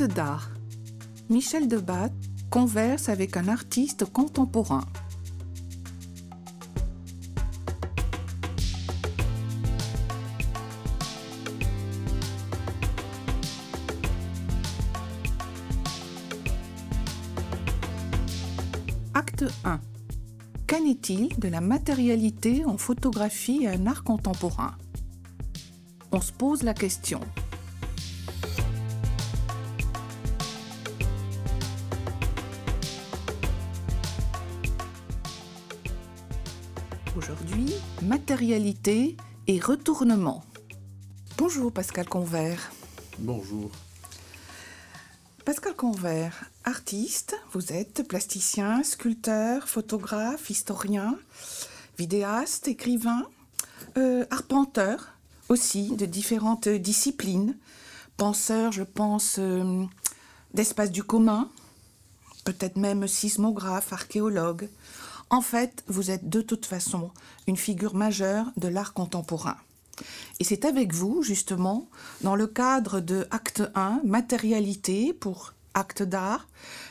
Acte d'art. Michel Debat converse avec un artiste contemporain. Acte 1. Qu'en est-il de la matérialité en photographie et en art contemporain? On se pose la question. Matérialité et retournement. Bonjour Pascal Convert. Bonjour. Pascal Convert, artiste, vous êtes plasticien, sculpteur, photographe, historien, vidéaste, écrivain, euh, arpenteur aussi de différentes disciplines, penseur, je pense, euh, d'espace du commun, peut-être même sismographe, archéologue. En fait, vous êtes de toute façon une figure majeure de l'art contemporain. Et c'est avec vous, justement, dans le cadre de Acte 1, Matérialité pour Acte d'art,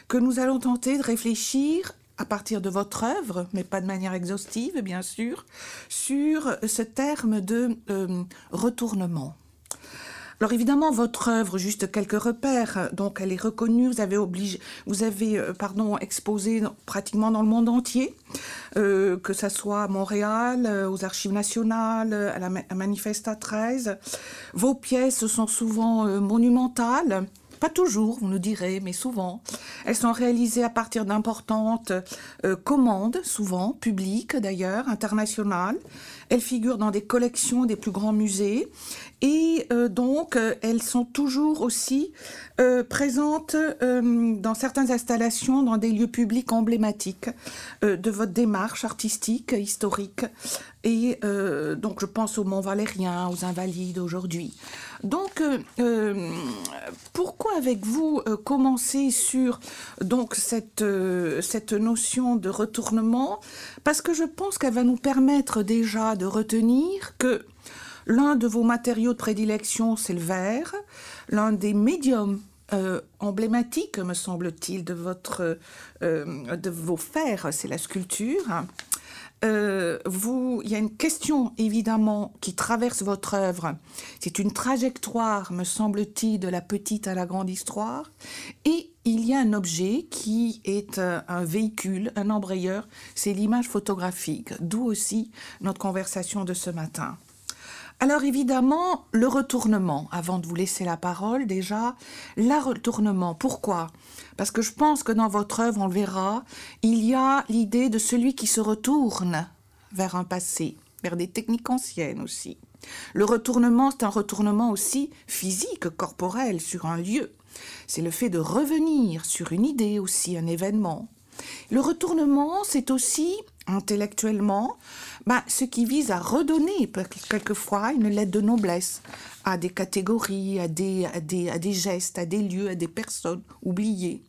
que nous allons tenter de réfléchir à partir de votre œuvre, mais pas de manière exhaustive, bien sûr, sur ce terme de euh, retournement. Alors évidemment, votre œuvre, juste quelques repères, donc elle est reconnue, vous avez obligé, vous avez, euh, pardon, exposé pratiquement dans le monde entier, euh, que ça soit à Montréal, euh, aux Archives nationales, à la Manifesta 13. Vos pièces sont souvent monumentales. Pas toujours, vous nous direz, mais souvent. Elles sont réalisées à partir d'importantes commandes, souvent publiques d'ailleurs, internationales. Elles figurent dans des collections des plus grands musées et euh, donc euh, elles sont toujours aussi euh, présentes dans certaines installations, dans des lieux publics emblématiques de votre démarche artistique, historique. Et donc je pense au Mont Valérien, aux Invalides aujourd'hui. Donc pourquoi avec vous commencer sur donc cette, cette notion de retournement? Parce que je pense qu'elle va nous permettre déjà de retenir que L'un de vos matériaux de prédilection, c'est le verre. L'un des médiums euh, emblématiques, me semble-t-il, de, euh, de vos fers, c'est la sculpture. Euh, il y a une question évidemment qui traverse votre œuvre. C'est une trajectoire, me semble-t-il, de la petite à la grande histoire. Et il y a un objet qui est un véhicule, un embrayeur, c'est l'image photographique, d'où aussi notre conversation de ce matin. Alors évidemment, le retournement, avant de vous laisser la parole déjà, le retournement, pourquoi? Parce que je pense que dans votre œuvre, on le verra, il y a l'idée de celui qui se retourne vers un passé, vers des techniques anciennes aussi. Le retournement, c'est un retournement aussi physique, corporel, sur un lieu. C'est le fait de revenir sur une idée aussi, un événement. Le retournement, c'est aussi intellectuellement, bah, ce qui vise à redonner quelquefois une lettre de noblesse à des catégories, à des, à des, à des gestes, à des lieux, à des personnes oubliées.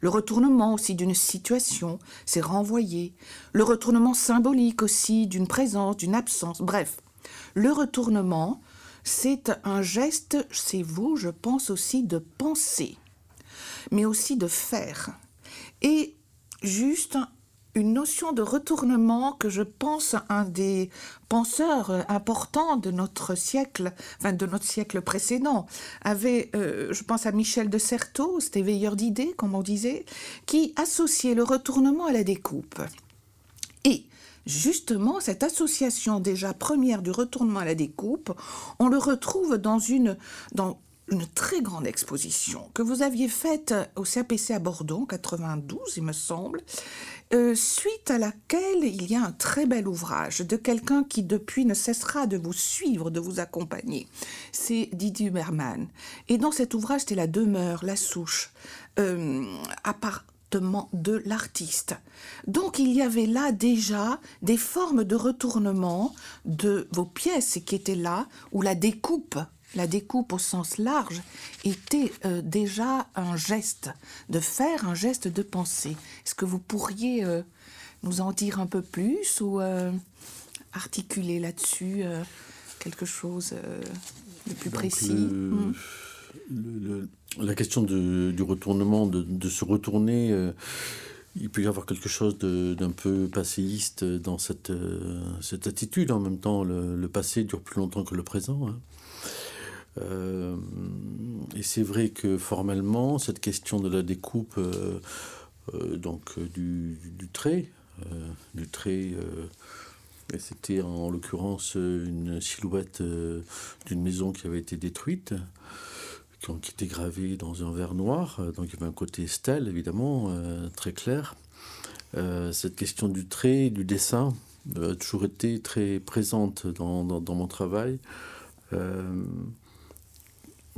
Le retournement aussi d'une situation, c'est renvoyer. Le retournement symbolique aussi d'une présence, d'une absence. Bref, le retournement, c'est un geste, c'est vous, je pense aussi, de penser, mais aussi de faire. Et juste une notion de retournement que je pense un des penseurs euh, importants de notre siècle, enfin de notre siècle précédent, avait, euh, je pense à Michel de Certeau, c'était veilleur d'idées, comme on disait, qui associait le retournement à la découpe. Et justement, cette association déjà première du retournement à la découpe, on le retrouve dans une, dans une très grande exposition que vous aviez faite au CAPC à Bordeaux en 92, il me semble, euh, suite à laquelle il y a un très bel ouvrage de quelqu'un qui depuis ne cessera de vous suivre, de vous accompagner. C'est Didier Huberman. Et dans cet ouvrage, c'était la demeure, la souche, euh, appartement de l'artiste. Donc il y avait là déjà des formes de retournement de vos pièces qui étaient là, ou la découpe la découpe au sens large était euh, déjà un geste de faire, un geste de penser. Est-ce que vous pourriez euh, nous en dire un peu plus ou euh, articuler là-dessus quelque chose de plus Donc, précis le- Mm. la question du retournement, de, se retourner, il peut y avoir quelque chose d'un peu passéiste dans cette, euh, cette attitude. En même temps, le, passé dure plus longtemps que le présent. Hein. Euh, et c'est vrai que formellement, cette question de la découpe donc, du, trait, du trait c'était en l'occurrence une silhouette d'une maison qui avait été détruite qui était gravé dans un verre noir. Euh, donc il y avait un côté stèle, évidemment, euh, très clair. Euh, cette question du trait, du dessin, a toujours été très présente dans, mon travail.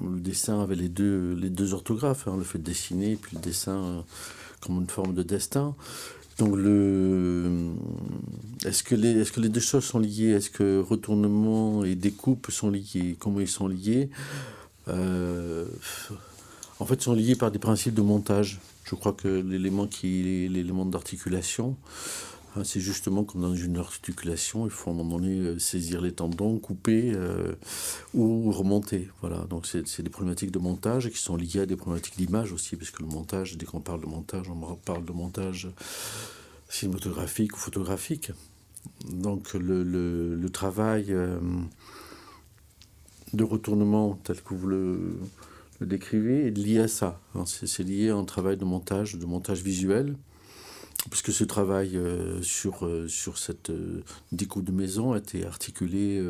Le dessin avait les deux, les deux orthographes, hein, le fait de dessiner, puis le dessin comme une forme de destin. Donc, le... est-ce que, les, est-ce que les deux choses sont liées? Est-ce que retournement et découpe sont liés Comment ils sont liés? Euh, en fait, sont liés par des principes de montage. Je crois que l'élément qui l'élément d'articulation, c'est justement comme dans une articulation, il faut à un moment donné euh, saisir les tendons, couper euh, ou remonter. Voilà, donc c'est des problématiques de montage qui sont liées à des problématiques d'image aussi, parce que le montage, dès qu'on parle de montage, on parle de montage cinématographique ou photographique. Donc le, le, travail de retournement tel que vous le, décrivez est lié à ça. Hein. C'est lié à un travail de montage, de montage visuel, puisque ce travail euh, sur, euh, sur cette euh, découpe de maison a été articulé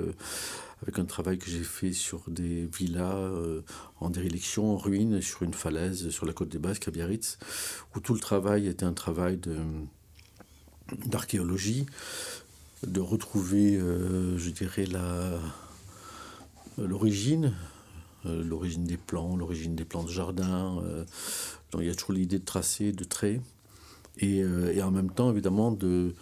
avec un travail que j'ai fait sur des villas en déréliction, en ruine, sur une falaise sur la côte des Basques à Biarritz, où tout le travail était un travail d'archéologie, de retrouver, je dirais, euh, l'origine, euh, l'origine des plants, l'origine des plans de jardin. Euh, donc il y a toujours l'idée de tracer, de traits, et, en même temps évidemment de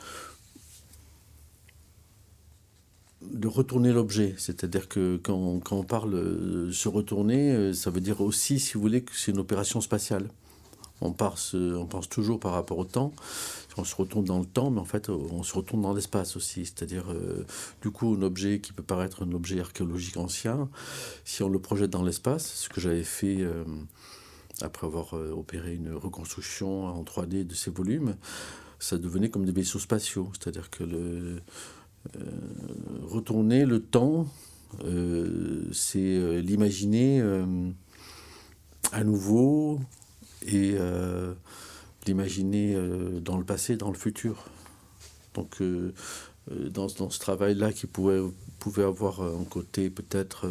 de retourner l'objet. C'est-à-dire que quand, quand, on parle se retourner, ça veut dire aussi, si vous voulez, que c'est une opération spatiale. On pense, on pense toujours par rapport au temps on se retourne dans le temps, mais en fait, on se retourne dans l'espace aussi. C'est-à-dire, euh, du coup, un objet qui peut paraître un objet archéologique ancien, si on le projette dans l'espace, ce que j'avais fait euh, après avoir euh, opéré une reconstruction en 3D de ces volumes, ça devenait comme des vaisseaux spatiaux. C'est-à-dire que le, retourner le temps, c'est l'imaginer à nouveau et d'imaginer euh, dans le passé, dans le futur. Donc, euh, euh, dans, dans, ce travail-là qui pouvait, pouvait avoir un côté peut-être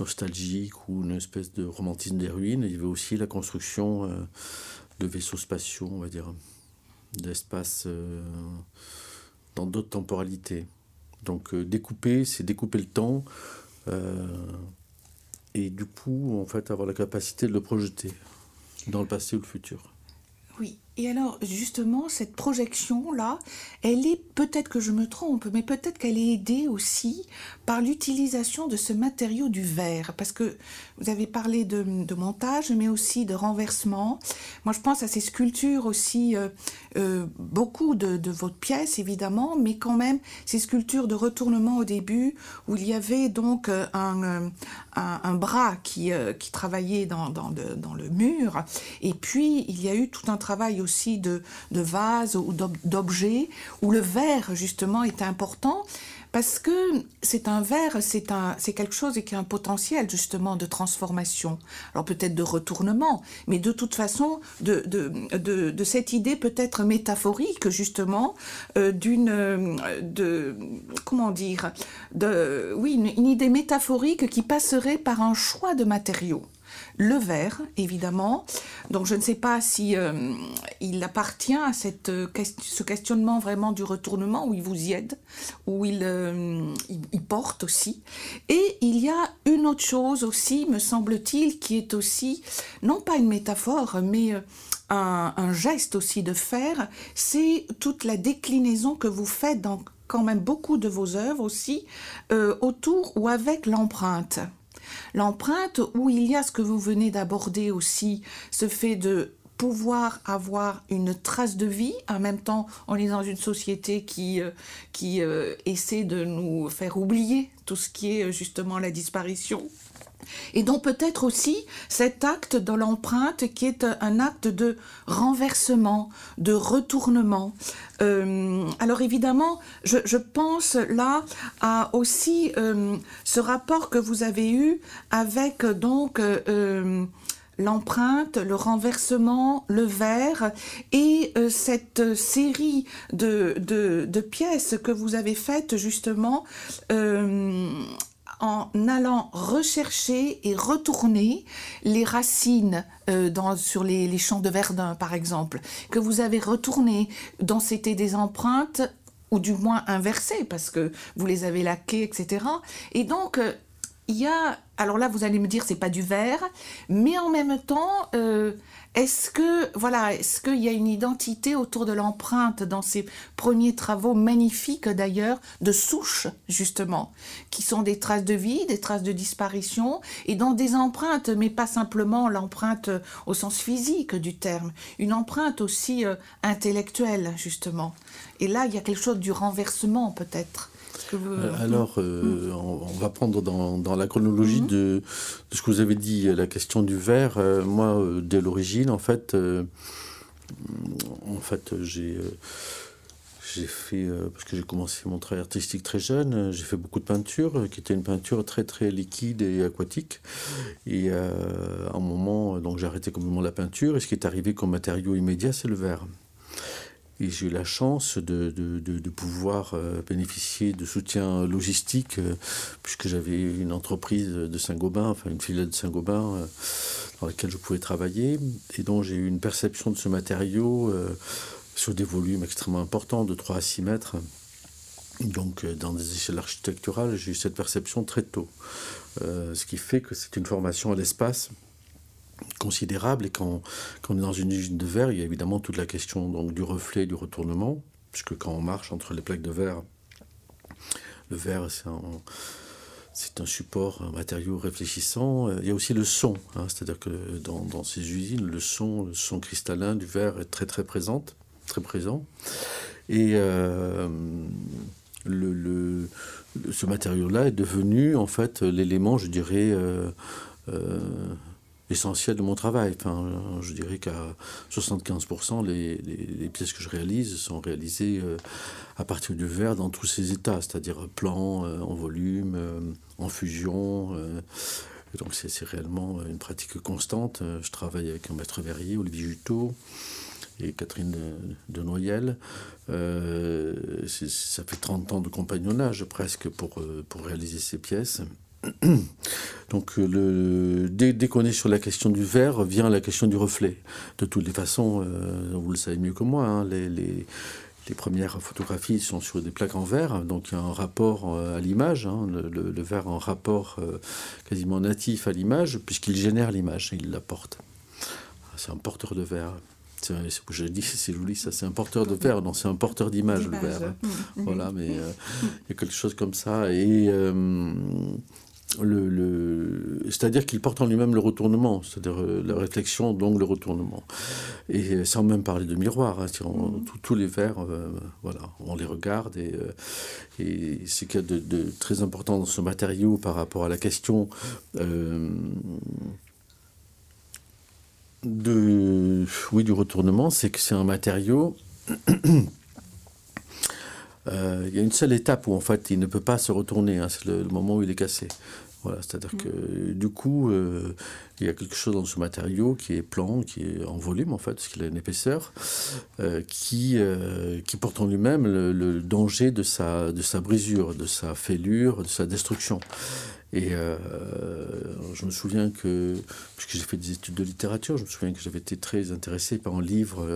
nostalgique ou une espèce de romantisme des ruines, il y avait aussi la construction de vaisseaux spatiaux, on va dire, d'espace dans d'autres temporalités. Donc, découper, c'est découper le temps. et du coup, en fait, avoir la capacité de le projeter dans le passé ou le futur. Et alors justement, cette projection-là, elle est, peut-être que je me trompe, mais peut-être qu'elle est aidée aussi par l'utilisation de ce matériau du verre, parce que vous avez parlé de, montage, mais aussi de renversement. Moi, je pense à ces sculptures aussi, euh, euh, beaucoup de, votre pièce, évidemment, mais quand même ces sculptures de retournement au début, où il y avait donc euh, un, bras qui, qui travaillait dans, le, mur, et puis il y a eu tout un travail aussi de, de vases ou d'objets, où le verre, justement, est important parce que c'est un verre, c'est quelque chose qui a un potentiel justement de transformation. Alors peut-être de retournement, mais de toute façon de, cette idée peut-être métaphorique justement euh, d'une, de, comment dire, oui, une idée métaphorique qui passerait par un choix de matériaux le verre, évidemment. Donc je ne sais pas si euh, il appartient à euh, ce questionnement vraiment du retournement, où il vous y aide, où euh, il, il, porte aussi. Et il y a une autre chose aussi, me semble-t-il, qui est aussi, non pas une métaphore, mais un geste aussi de faire, c'est toute la déclinaison que vous faites dans quand même beaucoup de vos œuvres aussi, autour ou avec l'empreinte. L'empreinte, où il y a ce que vous venez d'aborder aussi, ce fait de pouvoir avoir une trace de vie. En même temps, on est dans une société qui, euh, qui euh, essaie de nous faire oublier tout ce qui est euh, justement la disparition. Et donc peut-être aussi cet acte dans l'empreinte qui est un acte de renversement, de retournement. Euh, alors évidemment, je, pense là à aussi euh, ce rapport que vous avez eu avec donc euh, l'empreinte, le renversement, le verre et cette série de, de, pièces que vous avez faites justement en allant rechercher et retourner les racines euh, sur les, champs de Verdun, par exemple, que vous avez retourné dans c'était des empreintes ou du moins inversées parce que vous les avez laquées, etc. Et donc euh, il y a, alors là vous allez me dire c'est pas du verre, mais en même temps euh, est-ce que, voilà, est-ce qu'il y a une identité autour de l'empreinte dans ces premiers travaux magnifiques d'ailleurs, de souches justement, qui sont des traces de vie, des traces de disparition, et dans des empreintes, mais pas simplement l'empreinte au sens physique du terme, une empreinte aussi euh, intellectuelle justement. Et là, il y a quelque chose du renversement peut-être. Euh, alors, euh, on, va prendre dans, la chronologie mhm. de, ce que vous avez dit, la question du verre. Euh, moi, dès l'origine, en fait, en fait, j'ai j'ai fait, parce que j'ai commencé mon travail artistique très jeune, j'ai fait beaucoup de peinture, qui était une peinture très très liquide et aquatique. Et à un moment, donc j'ai arrêté complètement la peinture, et ce qui est arrivé comme matériau immédiat, c'est le verre. Et j'ai eu la chance de, de, de, pouvoir euh, bénéficier de soutien logistique, euh, puisque j'avais une entreprise de Saint-Gobain, enfin une filiale de Saint-Gobain, euh, dans laquelle je pouvais travailler, et dont j'ai eu une perception de ce matériau sur des volumes extrêmement importants, de 3 à 6 mètres. Donc, dans des échelles architecturales, j'ai eu cette perception très tôt. ce qui fait que c'est une formation à l'espace considérable. Et quand, on est dans une usine de verre, il y a évidemment toute la question donc, du reflet, du retournement, puisque quand on marche entre les plaques de verre, le verre, c'est un, support, un matériau réfléchissant. Il y a aussi le son, hein, c'est-à-dire que dans, ces usines, le son, le son cristallin du verre est très très présent, très présent. Et euh, le, ce matériau-là est devenu en fait l'élément, je dirais, euh, euh, essentiel de mon travail. Enfin, je dirais qu'à 75%, les, les, pièces que je réalise sont réalisées euh, à partir du verre dans tous ses états, c'est-à-dire plan, euh, en volume, euh, en fusion. donc c'est réellement une pratique constante. Je travaille avec un maître verrier, Olivier Juteau et Catherine de, Noyel. ça fait 30 ans de compagnonnage presque pour, pour réaliser ces pièces. Donc le, dès, qu'on est sur la question du verre, vient la question du reflet. De toutes les façons, euh, vous le savez mieux que moi, hein, les, les, premières photographies sont sur des plaques en verre, donc il y a un rapport euh, à l'image, hein, le, verre en rapport euh, quasiment natif à l'image, puisqu'il génère l'image, il la porte. C'est un porteur de verre. C'est je dis, c'est joli, ça, c'est un porteur de verre, non, c'est un porteur d'image, le verre. Mmh, mmh. Voilà, mais il y a quelque chose comme ça. Et le, c'est-à-dire qu'il porte en lui-même le retournement, c'est-à-dire euh, la réflexion, donc le retournement. Et sans même parler de miroir, hein, mm. tous les verres, euh, voilà, on les regarde et, euh, et ce qu'il y a de, très important dans ce matériau par rapport à la question de, oui, du retournement, c'est que c'est un matériau. Il y a une seule étape où en fait il ne peut pas se retourner, hein, c'est le, moment où il est cassé. Voilà, c'est-à-dire que du coup, euh, il y a quelque chose dans ce matériau qui est plan, qui est en volume en fait, parce qu'il a une épaisseur, euh, qui, euh, qui porte en lui-même le, danger de sa, de sa brisure, de sa fêlure, de sa destruction. Et je me souviens que, puisque j'ai fait des études de littérature, je me souviens que j'avais été très intéressé par un livre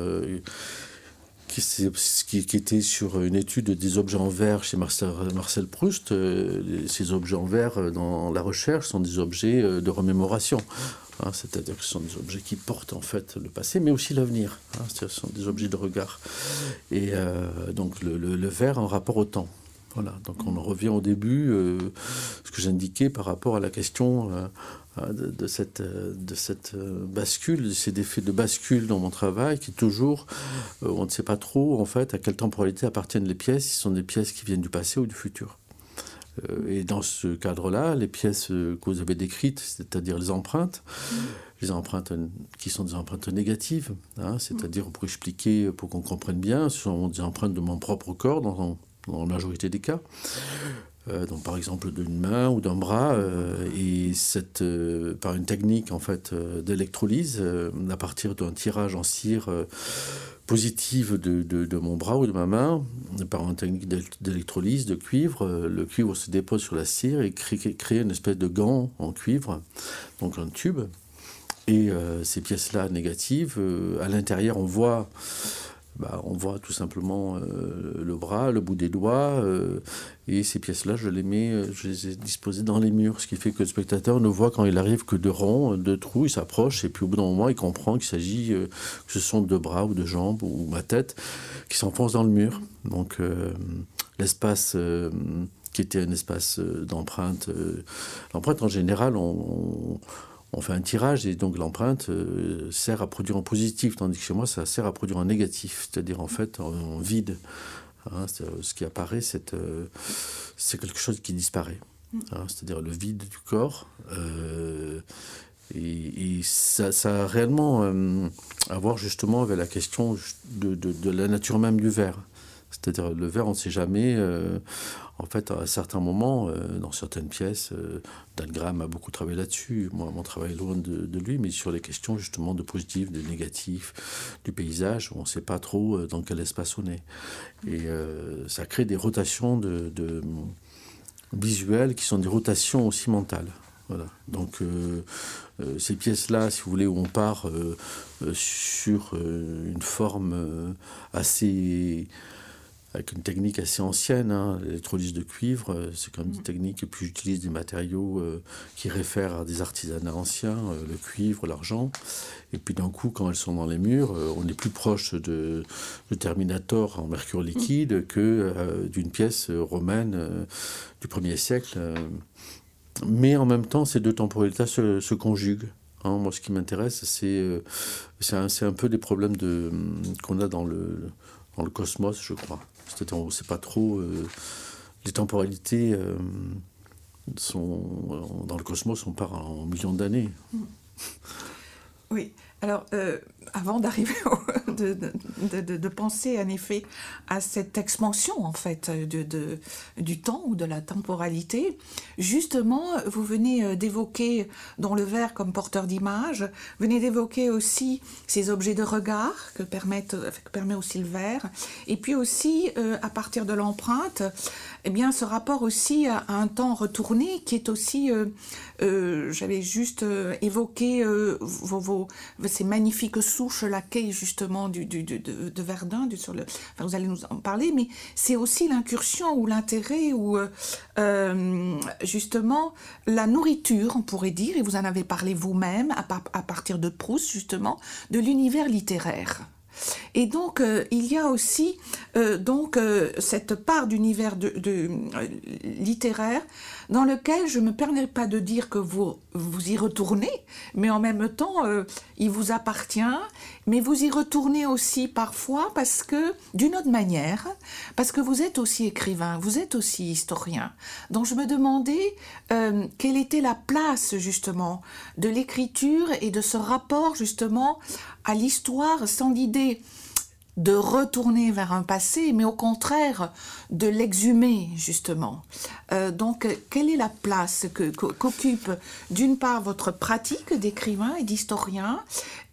qui, était sur une étude des objets en verre chez Marcel, Marcel Proust. Euh, ces objets en verre, euh, dans la recherche, sont des objets euh, de remémoration. Hein, c'est-à-dire que ce sont des objets qui portent en fait le passé, mais aussi l'avenir. Hein, ce sont des objets de regard. Et donc le, le, verre en rapport au temps. Voilà, donc on en revient au début, ce que j'indiquais par rapport à la question euh, de, cette, euh, de cette euh, bascule, de ces effets de bascule dans mon travail, qui toujours, on ne sait pas trop en fait à quelle temporalité appartiennent les pièces, si ce sont des pièces qui viennent du passé ou du futur. et dans ce cadre-là, les pièces que vous avez décrites, c'est-à-dire les empreintes, les empreintes qui sont des empreintes négatives, hein, c'est-à-dire pour expliquer, pour qu'on comprenne bien, ce sont des empreintes de mon propre corps dans, dans la majorité des cas. Euh, donc par exemple d'une main ou d'un bras, euh, et cette, euh, par une technique en fait d'électrolyse, à partir d'un tirage en cire positive de, de, mon bras ou de ma main, par une technique d'électrolyse de cuivre, le cuivre se dépose sur la cire et crée, crée une espèce de gant en cuivre, donc un tube. Et ces pièces-là négatives, à l'intérieur, on voit bah, on voit tout simplement euh, le bras, le bout des doigts, euh, et ces pièces-là, je les mets, euh, je les ai disposées dans les murs, ce qui fait que le spectateur ne voit quand il arrive que de ronds, de trous, il s'approche, et puis au bout d'un moment, il comprend qu'il s'agit, que ce sont de bras ou de jambes ou ma tête qui s'enfoncent dans le mur. Donc l'espace qui était un espace d'empreinte, l'empreinte en général, on fait un tirage et donc l'empreinte euh, sert à produire en positif, tandis que chez moi, ça sert à produire en négatif, c'est-à-dire en fait en, vide. Hein, ce qui apparaît, euh, c'est quelque chose qui disparaît. Hein, c'est-à-dire le vide du corps. Euh, et, ça, ça, a réellement à voir justement avec la question de, de la nature même du verre. C'est-à-dire le verre, on ne sait jamais. Euh, en fait, à certains moments, euh, dans certaines pièces, euh, Dalgram a beaucoup travaillé là-dessus. Moi, mon travail est loin de, lui, mais sur les questions justement de positif, de négatif, du paysage, on ne sait pas trop dans quel espace on est. Et ça crée des rotations de, visuelles qui sont des rotations aussi mentales. Voilà. Donc ces pièces-là, si vous voulez, où on part sur une forme assez avec une technique assez ancienne, hein, l'électrolyse de cuivre, euh, c'est quand même une mm. technique, et puis j'utilise des matériaux euh, qui réfèrent à des artisanats anciens, euh, le cuivre, l'argent, et puis d'un coup, quand elles sont dans les murs, on est plus proche de, Terminator en mercure mm. liquide que d'une pièce romaine du 1er siècle. mais en même temps, ces deux temporalités se, se conjuguent. Hein. moi, ce qui m'intéresse, c'est c'est un, un, peu des problèmes de, qu'on a dans le, dans le cosmos, je crois. C'est-à-dire, on ne sait pas trop. Euh, les temporalités euh, sont. Dans le cosmos, on part en millions d'années. Oui. Alors, euh, avant d'arriver de, de, de, penser en effet à cette expansion en fait de, du temps ou de la temporalité, justement, vous venez euh, d'évoquer dans le verre comme porteur d'image, venez d'évoquer aussi ces objets de regard que, permettent, que permet aussi le verre, et puis aussi euh, à partir de l'empreinte, eh bien, ce rapport aussi à, un temps retourné qui est aussi, j'avais juste évoqué vos, vos ces magnifiques souches laquées justement de, Verdun, vous allez nous en parler, mais c'est aussi l'incursion ou l'intérêt ou euh, euh, justement la nourriture, on pourrait dire, et vous en avez parlé vous-même à, à partir de Proust justement, de l'univers littéraire. Et donc, euh, il y a aussi euh, donc euh, cette part d'univers littéraire dans lequel je ne me permets pas de dire que vous, vous y retournez, mais en même temps, il vous appartient, mais vous y retournez aussi parfois parce que, d'une autre manière, parce que vous êtes aussi écrivain, vous êtes aussi historien. Donc, je me demandais quelle était la place, justement, de l'écriture et de ce rapport, justement, à l'histoire sans l'idée de retourner vers un passé, mais au contraire de l'exhumer justement. Euh, donc, quelle est la place qu'occupe d'une part votre pratique d'écrivain et d'historien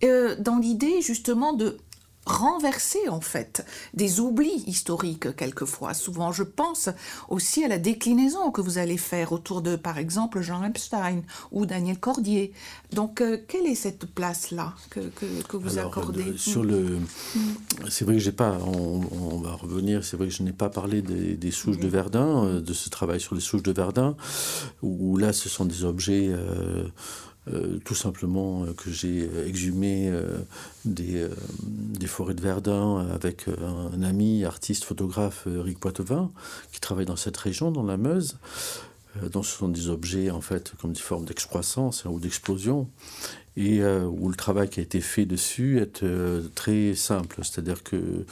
euh, dans l'idée justement de renverser en fait des oublis historiques quelquefois. Souvent, je pense aussi à la déclinaison que vous allez faire autour de, par exemple, Jean Epstein ou Daniel Cordier. Donc, euh, quelle est cette place-là que, que, vous accordez euh, Sur le, mm. c'est vrai que j'ai pas. On, va revenir. C'est vrai que je n'ai pas parlé des, souches de Verdun, euh, de ce travail sur les souches de Verdun, où, là, ce sont des objets. Euh, tout simplement euh, que j'ai exhumé euh, des, des, forêts de Verdun avec un ami, artiste, photographe, Eric Poitevin, qui travaille dans cette région, dans la Meuse. donc ce sont des objets en fait comme des formes d'excroissance hein, ou d'explosion et où le travail qui a été fait dessus est très simple, c'est-à-dire que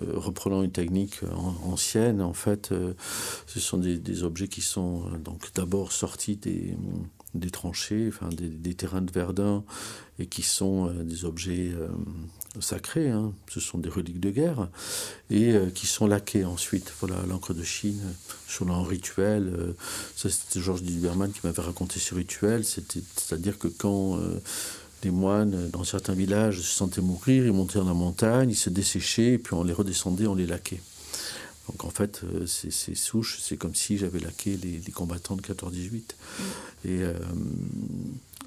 reprenant une technique ancienne, en fait, ce sont des, des, objets qui sont donc d'abord sortis des, des tranchées, des, terrains de Verdun, et qui sont euh, des objets euh, sacrés, hein. ce sont des reliques de guerre, et euh, qui sont laqués ensuite. Voilà, l'encre de Chine, sur un rituel. ça, c'était Georges Duberman qui m'avait raconté ce rituel, c'est-à-dire que quand les moines, dans certains villages, se sentaient mourir, ils montaient dans la montagne, ils se desséchaient, puis on les redescendait, on les laquait. Donc en fait, euh, ces, souches, c'est comme si j'avais laqué les, combattants de 14-18. Et euh,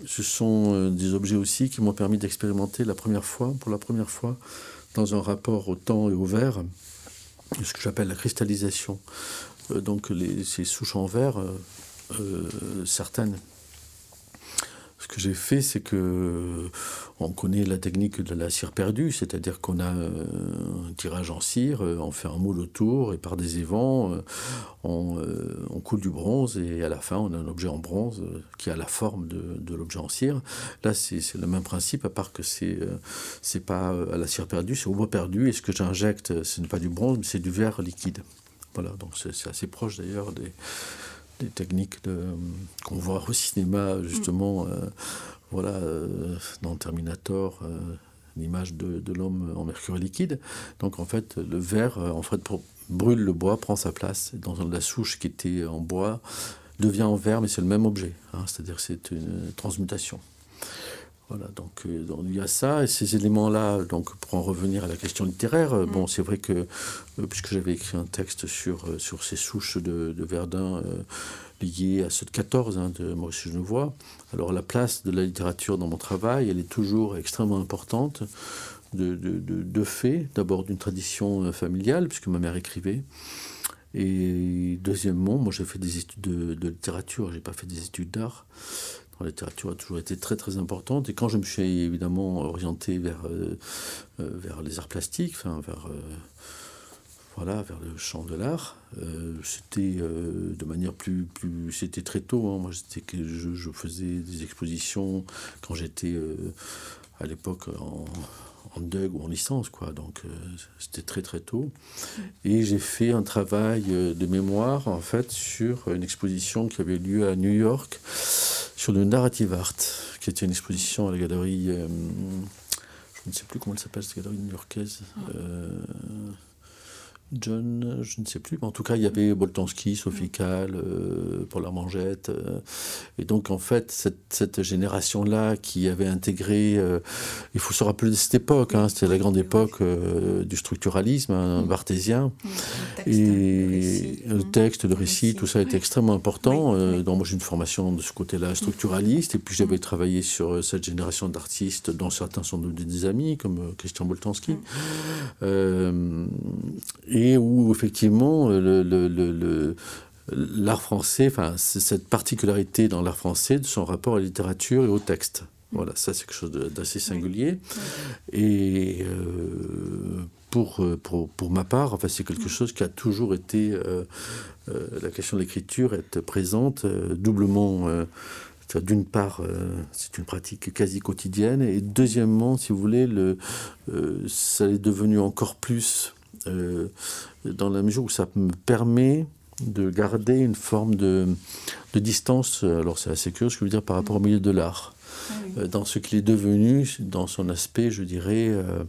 ce sont euh, des objets aussi qui m'ont permis d'expérimenter la première fois, pour la première fois, dans un rapport au temps et au verre, ce que j'appelle la cristallisation. donc ces souches en verre, certaines ce que j'ai fait, c'est que on connaît la technique de la cire perdue, c'est-à-dire qu'on a euh, un tirage en cire, euh, on fait un moule autour et par des évents, euh, on, coule du bronze et à la fin on a un objet en bronze qui a la forme de, l'objet en cire. Là c'est le même principe à part que c'est c'est pas à la cire perdue, c'est au bois perdu et ce que j'injecte ce n'est pas du bronze mais c'est du verre liquide. Voilà donc c'est assez proche d'ailleurs des des techniques de, qu'on voit au cinéma, justement, mm. euh, voilà, euh, dans Terminator, euh, l'image de, de, l'homme en mercure liquide. Donc en fait, le verre, en fait, brûle le bois, prend sa place dans la souche qui était en bois, devient en verre, mais c'est le même objet. Hein, c'est-à-dire c'est une transmutation. Voilà, donc, il y a ça, et ces éléments-là, donc pour en revenir à la question littéraire, mm. bon, c'est vrai que, puisque j'avais écrit un texte sur, sur ces souches de, de Verdun, liées à ceux de 14 hein, de Maurice Genevois. Alors la place de la littérature dans mon travail, elle est toujours extrêmement importante, de, de, de, fait, d'abord d'une tradition euh, familiale, puisque ma mère écrivait. Et deuxièmement, moi j'ai fait des études de, de littérature, j'ai pas fait des études d'art. La littérature a toujours été très très importante. Et quand je me suis évidemment orienté vers, euh, euh, vers les arts plastiques, enfin vers voilà, vers le champ de l'art. Euh, c'était euh, de manière plus, plus c'était très tôt. Hein. Moi, que je, faisais des expositions quand j'étais euh, à l'époque en, en DUG ou en licence, quoi. Donc, c'était très très tôt. Et j'ai fait un travail de mémoire en fait sur une exposition qui avait lieu à New York sur le narrative art, qui était une exposition à la galerie. je ne sais plus comment elle s'appelle cette galerie new-yorkaise. John, je ne sais plus, mais en tout cas, il y avait Boltanski, Sophie Kahl, euh, Paul Armangette. Euh, et donc, en fait, cette, cette génération-là qui avait intégré. Euh, il faut se rappeler de cette époque, hein, c'était la grande époque du structuralisme hein, mm. barthésien. Mm. et le texte, le récit, tout ça était extrêmement important. donc, moi, j'ai une formation de ce côté-là structuraliste. Et puis, j'avais mm. travaillé sur cette génération d'artistes, dont certains sont des amis, comme Christian Boltanski et où effectivement le, l'art français, enfin cette particularité dans l'art français de son rapport à la littérature et au texte. Voilà, ça c'est quelque chose d'assez singulier. Et euh, pour, pour, pour, ma part, enfin, c'est quelque chose qui a toujours été, euh, euh, la question de l'écriture est présente doublement. d'une part, c'est une pratique quasi quotidienne, et deuxièmement, si vous voulez, le, ça est devenu encore plus euh, dans la mesure où ça me permet de garder une forme de, de distance, alors c'est assez curieux ce que je veux dire par rapport au milieu de l'art, ah euh, dans ce qu'il est devenu, dans son aspect, je dirais, euh,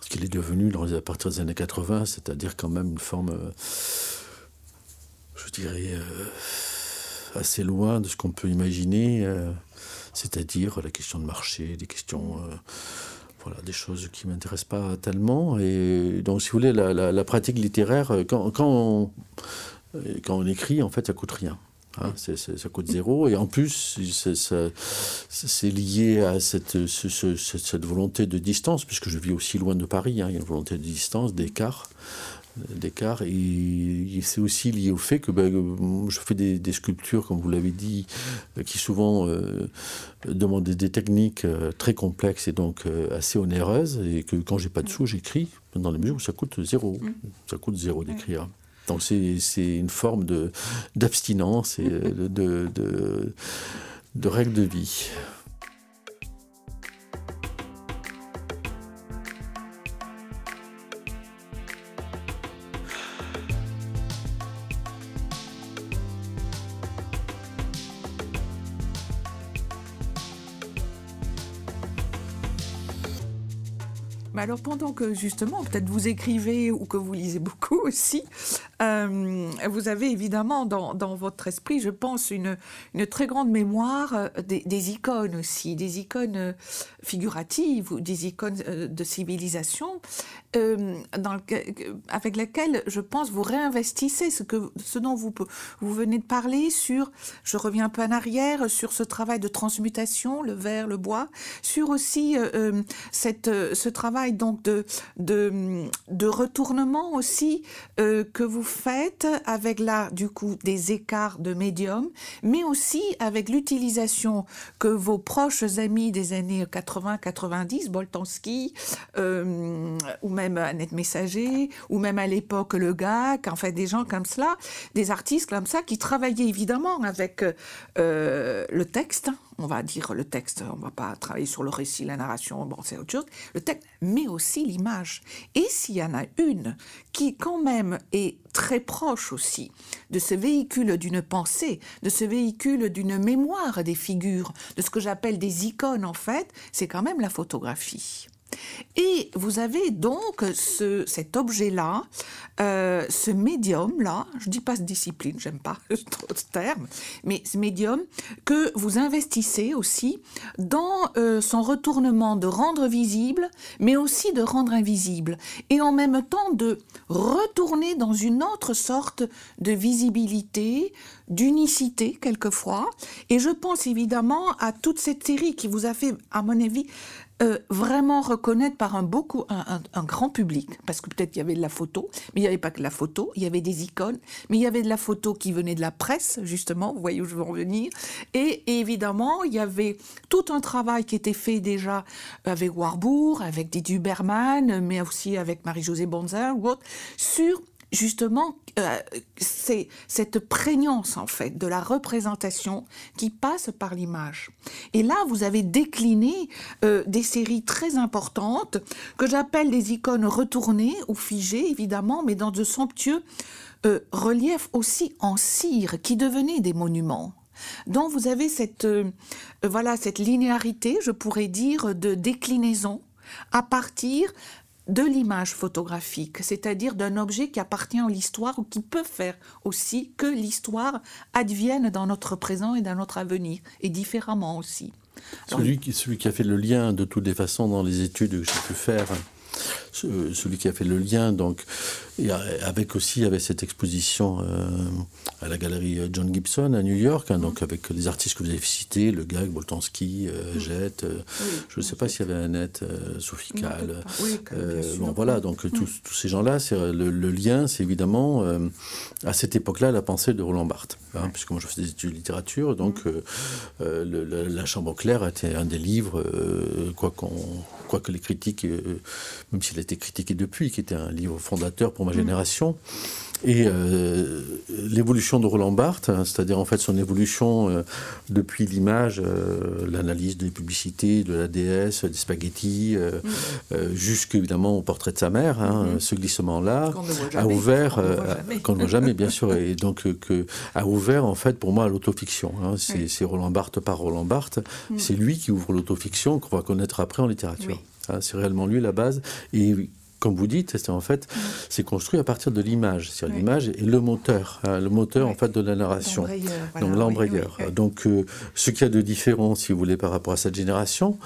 ce qu'il est devenu dans à partir des années 80, c'est-à-dire quand même une forme, je dirais, assez loin de ce qu'on peut imaginer, c'est-à-dire la question de marché, des questions voilà, des choses qui ne m'intéressent pas tellement. Et donc, si vous voulez, la, pratique littéraire, euh, quand, quand, on, euh, quand on écrit, en fait, ça coûte rien. Hein, ça coûte zéro. Et en plus, c'est lié à cette, cette, volonté de distance, puisque je vis aussi loin de Paris. Hein, il y a une volonté de distance, d'écart d'écart. Et c'est aussi lié au fait que ben, je fais des, sculptures, comme vous l'avez dit, qui souvent euh, demandent des, techniques euh, très complexes et donc euh, assez onéreuses. Et que quand j'ai pas de sous, j'écris dans les mesures où ça coûte zéro. Mm. Ça coûte zéro d'écrire. Donc c'est une forme d'abstinence et de, de, de, de règles de vie. Alors pendant que justement, peut-être vous écrivez ou que vous lisez beaucoup aussi, euh, vous avez évidemment dans, votre esprit, je pense, une, une très grande mémoire euh, des, icônes aussi, des icônes euh, figuratives ou des icônes de civilisation, dans avec lesquelles, je pense, vous réinvestissez ce, que, ce dont vous, vous venez de parler sur, je reviens un peu en arrière, sur ce travail de transmutation, le verre, le bois, sur aussi cette, ce travail donc de, de, de retournement aussi que vous faites avec là, du coup, des écarts de médium, mais aussi avec l'utilisation que vos proches amis des années 80-90, Boltanski, euh, ou même Annette Messager, ou même à l'époque Le GAC, en fait, des gens comme cela, des artistes comme ça, qui travaillaient évidemment avec euh, le texte, on va dire le texte, on va pas travailler sur le récit, la narration, bon, c'est autre chose, le texte, mais aussi l'image. Et s'il y en a une qui quand même est très proche aussi de ce véhicule d'une pensée, de ce véhicule d'une mémoire des figures, de ce que j'appelle des icônes en fait, c'est quand même la photographie. Et vous avez donc ce, cet objet-là, euh, ce médium-là, je ne dis pas discipline, j'aime pas trop ce terme, mais ce médium que vous investissez aussi dans euh, son retournement de rendre visible, mais aussi de rendre invisible, et en même temps de retourner dans une autre sorte de visibilité, d'unicité quelquefois. Et je pense évidemment à toute cette série qui vous a fait, à mon avis, euh, vraiment reconnaître par un, beaucoup, un, grand public, parce que peut-être il y avait de la photo, mais il n'y avait pas que la photo, il y avait des icônes, mais il y avait de la photo qui venait de la presse, justement, vous voyez où je veux en venir, et, évidemment, il y avait tout un travail qui était fait déjà avec Warburg, avec Didier Berman, mais aussi avec Marie-Josée Bonzin ou autre, sur justement euh, c'est cette prégnance en fait de la représentation qui passe par l'image. Et là, vous avez décliné euh, des séries très importantes que j'appelle des icônes retournées ou figées évidemment, mais dans de somptueux euh, reliefs aussi en cire qui devenaient des monuments. Donc vous avez cette voilà cette linéarité, je pourrais dire, de déclinaison à partir de l'image photographique, c'est-à-dire d'un objet qui appartient à l'histoire ou qui peut faire aussi que l'histoire advienne dans notre présent et dans notre avenir, et différemment aussi. celui, qui, a fait le lien de toutes les façons dans les études que j'ai pu faire celui qui a fait le lien, donc, avec aussi avec cette exposition euh, à la galerie John Gibson à New York, hein, donc avec les artistes que vous avez cités, Le Gag, Boltanski, euh, Jet, euh, je ne sais pas s'il y avait Annette, Sophie Kahl. bon, voilà, donc tous, ces gens-là, le, le, lien, c'est évidemment à cette époque-là la pensée de Roland Barthes, hein, puisque moi je faisais des études de littérature, donc La Chambre claire était un des livres, quoi qu'on que les critiques, euh, même s'il a été critiqué depuis, qui était un livre fondateur pour ma mm. génération, et euh, l'évolution de Roland Barthes, hein, c'est-à-dire en fait son évolution euh, depuis l'image, l'analyse des publicités, de la déesse, des spaghettis, mm. jusqu'évidemment au portrait de sa mère, hein, mm-hmm. ce glissement-là a ouvert, qu'on ne voit jamais bien sûr, et donc que a ouvert en fait pour moi l'autofiction. Hein, c'est Roland Barthes par Roland Barthes, mm. c'est lui qui ouvre l'autofiction qu'on va connaître après en littérature. Hein, c'est réellement lui la base. Et comme vous dites, c'est en fait, c'est construit à partir de l'image. C'est l'image est le moteur, hein, le moteur en fait de la narration. Donc l'embrayeur. Donc euh, ce qu'il y a de différent, si vous voulez, par rapport à cette génération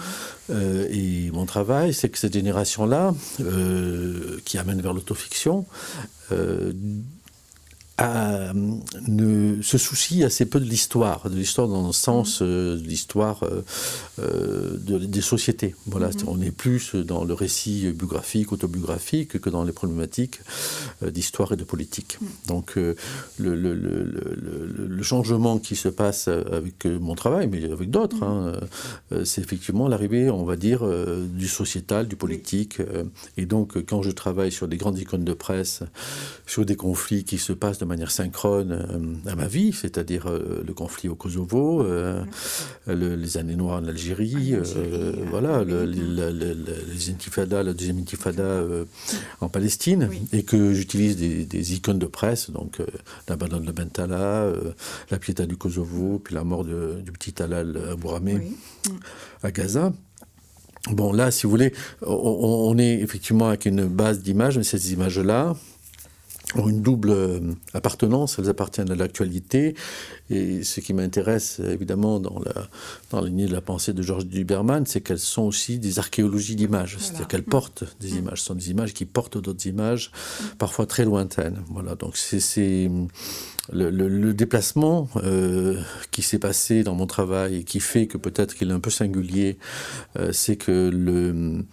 euh, et mon travail, c'est que cette génération-là, euh, qui amène vers l'autofiction, ne, se soucie assez peu de l'histoire, de l'histoire dans le sens euh, de l'histoire euh, euh, des sociétés. Voilà, mm-hmm. on est plus dans le récit biographique, autobiographique, que dans les problématiques d'histoire et de politique. Mm. Donc le, le, le, changement qui se passe avec mon travail, mais avec d'autres, mm. hein, c'est effectivement l'arrivée, on va dire, du sociétal, du politique. et donc, quand je travaille sur des grandes icônes de presse, sur des conflits qui se passent de manière synchrone euh, à ma vie, c'est-à-dire euh, le conflit au Kosovo, euh, les années noires en Algérie, voilà, les intifadas, la deuxième intifada en Palestine, et que j'utilise des, icônes de presse, donc la bande de Bentala, la Pietà du Kosovo, puis la mort du petit Talal Abouramé à Gaza. Bon, là, si vous voulez, on, on est effectivement avec une base d'images, mais ces images-là, ont une double euh, appartenance, elles appartiennent à l'actualité, et ce qui m'intéresse évidemment dans la, dans lignée de la pensée de Georges Duberman, c'est qu'elles sont aussi des archéologies d'images, c'est-à-dire qu'elles portent des mm. images, ce sont des images qui portent d'autres images, parfois très lointaines. Voilà, donc c'est le, le, déplacement euh, qui s'est passé dans mon travail et qui fait que peut-être qu'il est un peu singulier, euh, c'est que le,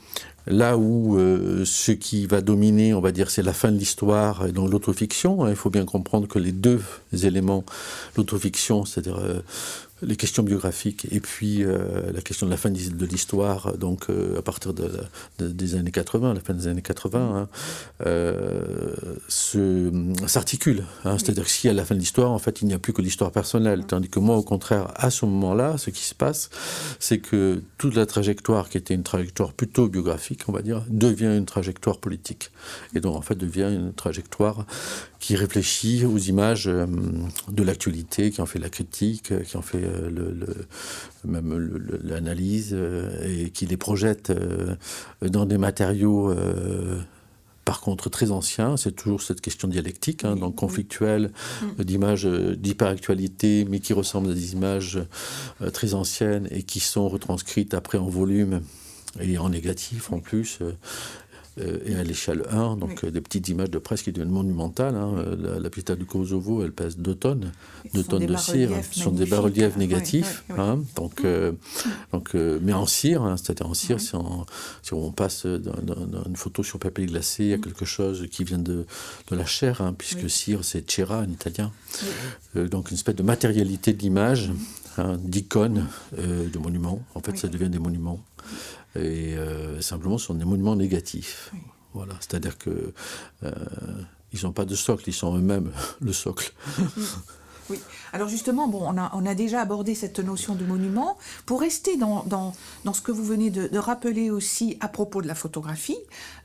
Là où euh, ce qui va dominer, on va dire, c'est la fin de l'histoire donc l'autofiction. Hein, il faut bien comprendre que les deux éléments, l'autofiction, c'est-à-dire euh, les questions biographiques et puis euh, la question de la fin de l'histoire, donc euh, à partir de, des années 80, la fin des années 80, hein, euh, s'articule. Hein, C'est-à-dire que si à la fin de l'histoire, en fait, il n'y a plus que l'histoire personnelle. Tandis que moi, au contraire, à ce moment-là, ce qui se passe, c'est que toute la trajectoire qui était une trajectoire plutôt biographique, on va dire, devient une trajectoire politique. Et donc, en fait, devient une trajectoire qui réfléchit aux images de l'actualité, qui en fait la critique, qui en fait euh, le, même l'analyse euh, et qui les projette euh, dans des matériaux par contre très anciens, c'est toujours cette question dialectique, hein, donc conflictuelle, mm. d'images d'hyperactualité, mais qui ressemblent à des images très anciennes et qui sont retranscrites après en volume et en négatif en plus, euh, et à l'échelle 1, donc euh, des petites images de presse qui deviennent monumentales. Hein. La, la du Kosovo, elle pèse 2 tonnes, 2 tonnes de cire. Ce sont des bas-reliefs négatifs. Hein. donc, euh, donc, mais en cire, hein, c'est-à-dire en cire, si on passe d'une photo sur papier glacé à quelque chose qui vient de, de la chair, puisque cire, c'est cera en italien. donc une espèce de matérialité de l'image, d'icônes, de monuments. En fait, ça devient des monuments et euh, simplement ce sont des monuments négatifs. Voilà, c'est-à-dire que euh, ils n'ont pas de socle, ils sont eux-mêmes le socle. Oui. Alors justement, bon, on a, déjà abordé cette notion de monument. Pour rester dans, ce que vous venez de, de, rappeler aussi à propos de la photographie,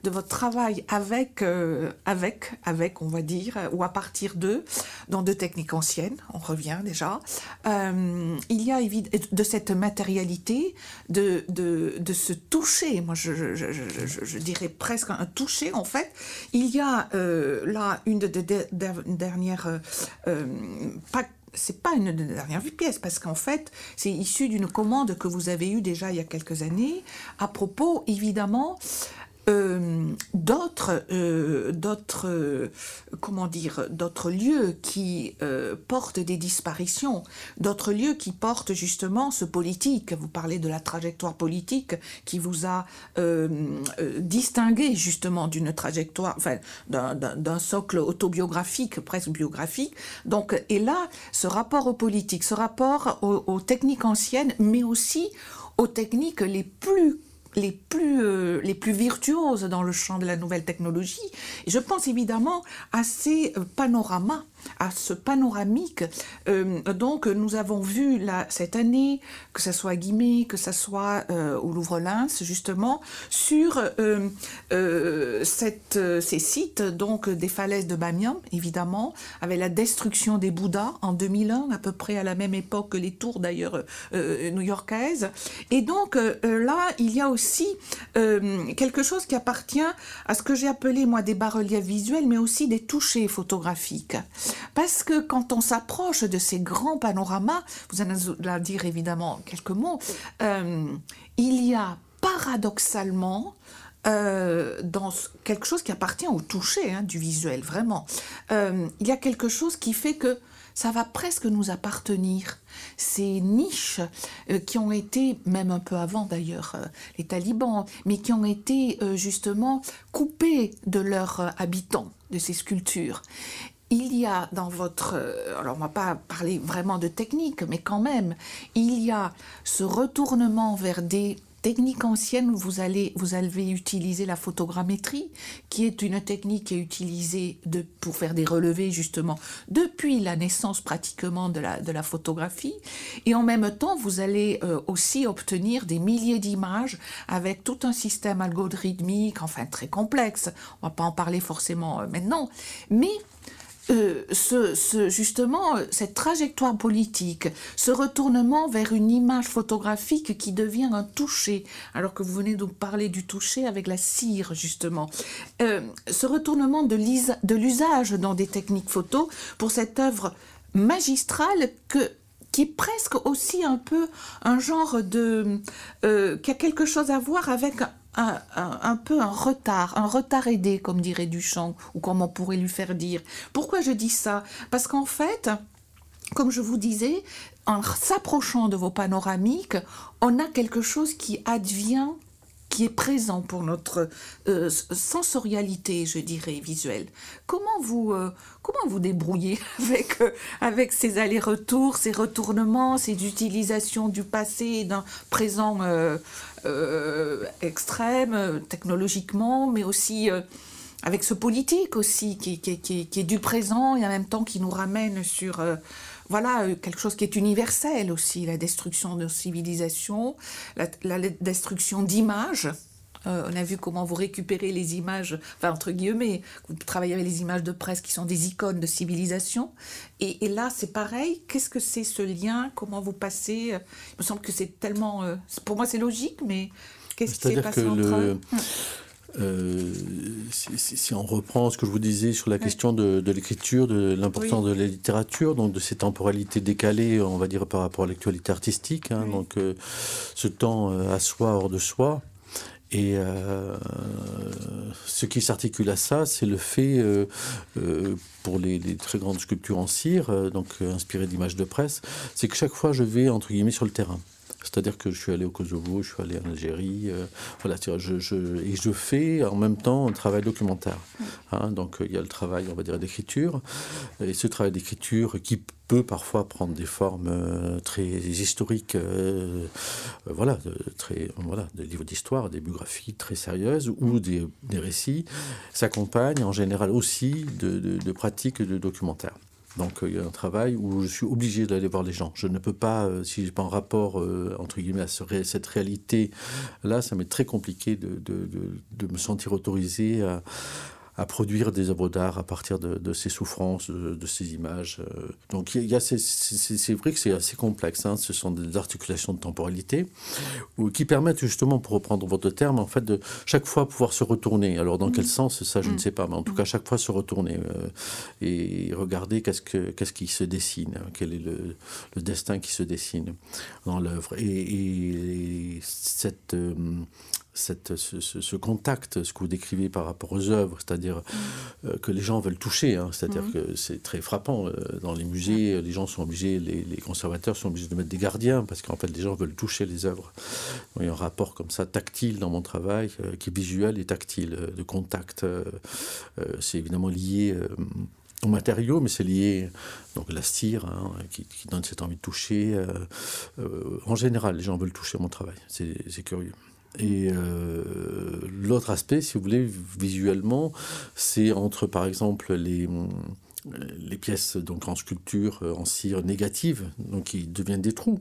de votre travail avec, euh, avec, avec, on va dire, ou à partir de, dans deux techniques anciennes, on revient déjà, euh, il y a de cette matérialité, de, de, de ce toucher, moi je, dirais presque un toucher en fait, il y a euh, là une des dernières euh, pas c'est pas une dernière pièce parce qu'en fait c'est issu d'une commande que vous avez eue déjà il y a quelques années à propos évidemment euh, d'autres, euh, d'autres, euh, comment dire, d'autres lieux qui portent des disparitions, d'autres lieux qui portent justement ce politique. Vous parlez de la trajectoire politique qui vous a distingué justement d'une trajectoire, enfin, d'un, socle autobiographique, presque biographique. Donc, et là, ce rapport aux politiques, ce rapport aux, aux techniques anciennes, mais aussi aux techniques les plus les plus, euh, les plus virtuoses dans le champ de la nouvelle technologie. Je pense évidemment à ces panoramas à ce panoramique. Euh, donc, nous avons vu là, cette année, que ce soit à Guimet, que ce soit euh, au Louvre-Lens, justement, sur euh, ces sites, donc des falaises de Bamiyan, évidemment, avec la destruction des Bouddhas en 2001, à peu près à la même époque que les tours d'ailleurs new-yorkaises. Et donc, là, il y a aussi quelque chose qui appartient à ce que j'ai appelé, moi, des bas-reliefs visuels, mais aussi des touchés photographiques. Parce que quand on s'approche de ces grands panoramas, vous allez dire évidemment quelques mots, euh, il y a paradoxalement dans quelque chose qui appartient au toucher hein, du visuel, vraiment. il y a quelque chose qui fait que ça va presque nous appartenir. Ces niches euh, qui ont été, même un peu avant d'ailleurs, euh, les talibans, mais qui ont été euh, justement coupées de leurs habitants, de ces sculptures. Il y a dans votre... Alors on ne va pas parler vraiment de technique, mais quand même, il y a ce retournement vers des technique ancienne, vous, allez, vous la photogrammétrie, qui est une technique qui est utilisée pour faire des relevés, justement, depuis la naissance pratiquement de la, de la photographie. Et en même temps, vous allez euh, aussi obtenir des milliers d'images avec tout un système algorithmique, enfin très complexe. On ne va pas en parler forcément euh, maintenant. Mais euh, ce, justement cette trajectoire politique, ce retournement vers une image photographique qui devient un toucher, alors que vous venez de parler du toucher avec la cire justement, euh, ce retournement de l'usage dans des techniques photo pour cette œuvre magistrale que qui est presque aussi un peu un genre de... Euh, qui a quelque chose à voir avec un, peu un retard, un retard aidé, comme dirait Duchamp, ou comme on pourrait lui faire dire. Pourquoi je dis ça? Parce qu'en fait, comme je vous disais, en s'approchant de vos panoramiques, on a quelque chose qui advient qui est présent pour notre euh, sensorialité, je dirais, visuelle. Comment vous, euh, comment vous débrouillez avec, euh, avec ces allers-retours, ces retournements, ces utilisations du passé d'un présent extrême, technologiquement, mais aussi avec ce politique aussi, qui, est du présent et en même temps qui nous ramène sur voilà euh, quelque chose qui est universel aussi, la destruction de civilisations, la, destruction d'images. Euh, on a vu comment vous récupérez les images, enfin entre guillemets, vous travaillez avec les images de presse qui sont des icônes de civilisation. Et, là, c'est pareil. Qu'est-ce que c'est ce lien? Comment vous passez? Il me semble que c'est tellement. Euh, pour moi, c'est logique, mais qu'est-ce qui s'est passé entre eux? Euh, si, on reprend ce que je vous disais sur la question de, l'écriture, de l'importance de la littérature, donc de ces temporalités décalées, on va dire, par rapport à l'actualité artistique, hein, donc euh, ce temps à soi, hors de soi. Et ce qui s'articule à ça, c'est le fait, pour les, les, très grandes sculptures en cire, donc inspirées d'images de presse, c'est que chaque fois je vais, entre guillemets, sur le terrain. C'est-à-dire que je suis allé au Kosovo, je suis allé en Algérie, euh, voilà, je, je, et je fais en même temps un travail documentaire. Hein, donc il y a le travail, on va dire, d'écriture, et ce travail d'écriture qui peut parfois prendre des formes euh, très historiques, euh, voilà, très, voilà, des livres d'histoire, des biographies très sérieuses ou des, des récits, s'accompagnent en général aussi de, de, de pratiques de documentaire. Donc euh, il y a un travail où je suis obligé d'aller voir les gens. Je ne peux pas, euh, si je n'ai pas un rapport, euh, entre guillemets, à cette réalité-là, ça m'est très compliqué de, de, de, me sentir autorisé à à produire des œuvres d'art à partir de, ces souffrances, de, ces images. Euh. Donc il y a, c'est vrai que c'est assez complexe. Hein. Ce sont des articulations de temporalité qui permettent justement, pour reprendre votre terme, en fait, de chaque fois pouvoir se retourner. Alors dans quel mm. sens, ça je ne mm. sais pas, mais en tout cas chaque fois se retourner euh, et regarder qu'est-ce que qu'est-ce qui se dessine, quel est le, le, destin qui se dessine dans l'œuvre. Et, cette euh, cette, ce, contact, ce que vous décrivez par rapport aux œuvres, c'est-à-dire euh, que les gens veulent toucher, hein, c'est-à-dire mm. que c'est très frappant. Euh, dans les musées, les gens sont obligés, les, conservateurs sont obligés de mettre des gardiens parce qu'en fait, les gens veulent toucher les œuvres. il y a un rapport comme ça, tactile dans mon travail, euh, qui est visuel et tactile, de contact. c'est évidemment lié au matériau, mais c'est lié donc la cire hein, qui, qui, donne cette envie de toucher. en général, les gens veulent toucher mon travail. C'est curieux. Et euh, l'autre aspect, si vous voulez, visuellement, c'est entre, par exemple, les, les pièces donc en sculpture, en cire négative, donc qui deviennent des trous.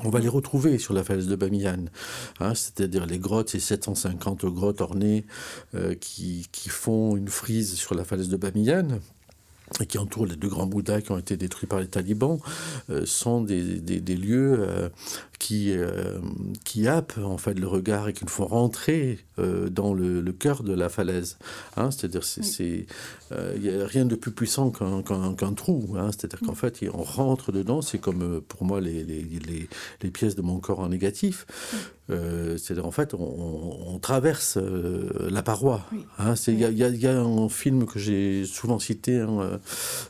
On va les retrouver sur la falaise de Bamiyan, hein, c'est-à-dire les grottes, ces 750 grottes ornées euh, qui, qui, font une frise sur la falaise de Bamiyan et qui entourent les deux grands Bouddhas qui ont été détruits par les talibans, euh, sont des, des, des lieux qui, euh, qui happent en fait le regard et qui nous font rentrer euh, dans le, cœur de la falaise. Hein. C'est-à-dire, c'est, il n'y a rien de plus puissant qu'un, trou. Hein. C'est-à-dire qu'en fait, on rentre dedans. C'est comme pour moi les, les, les, les, pièces de mon corps en négatif. Euh, c'est-à-dire, en fait, on, traverse euh, la paroi. Hein. Il y, a un film que j'ai souvent cité, hein, euh,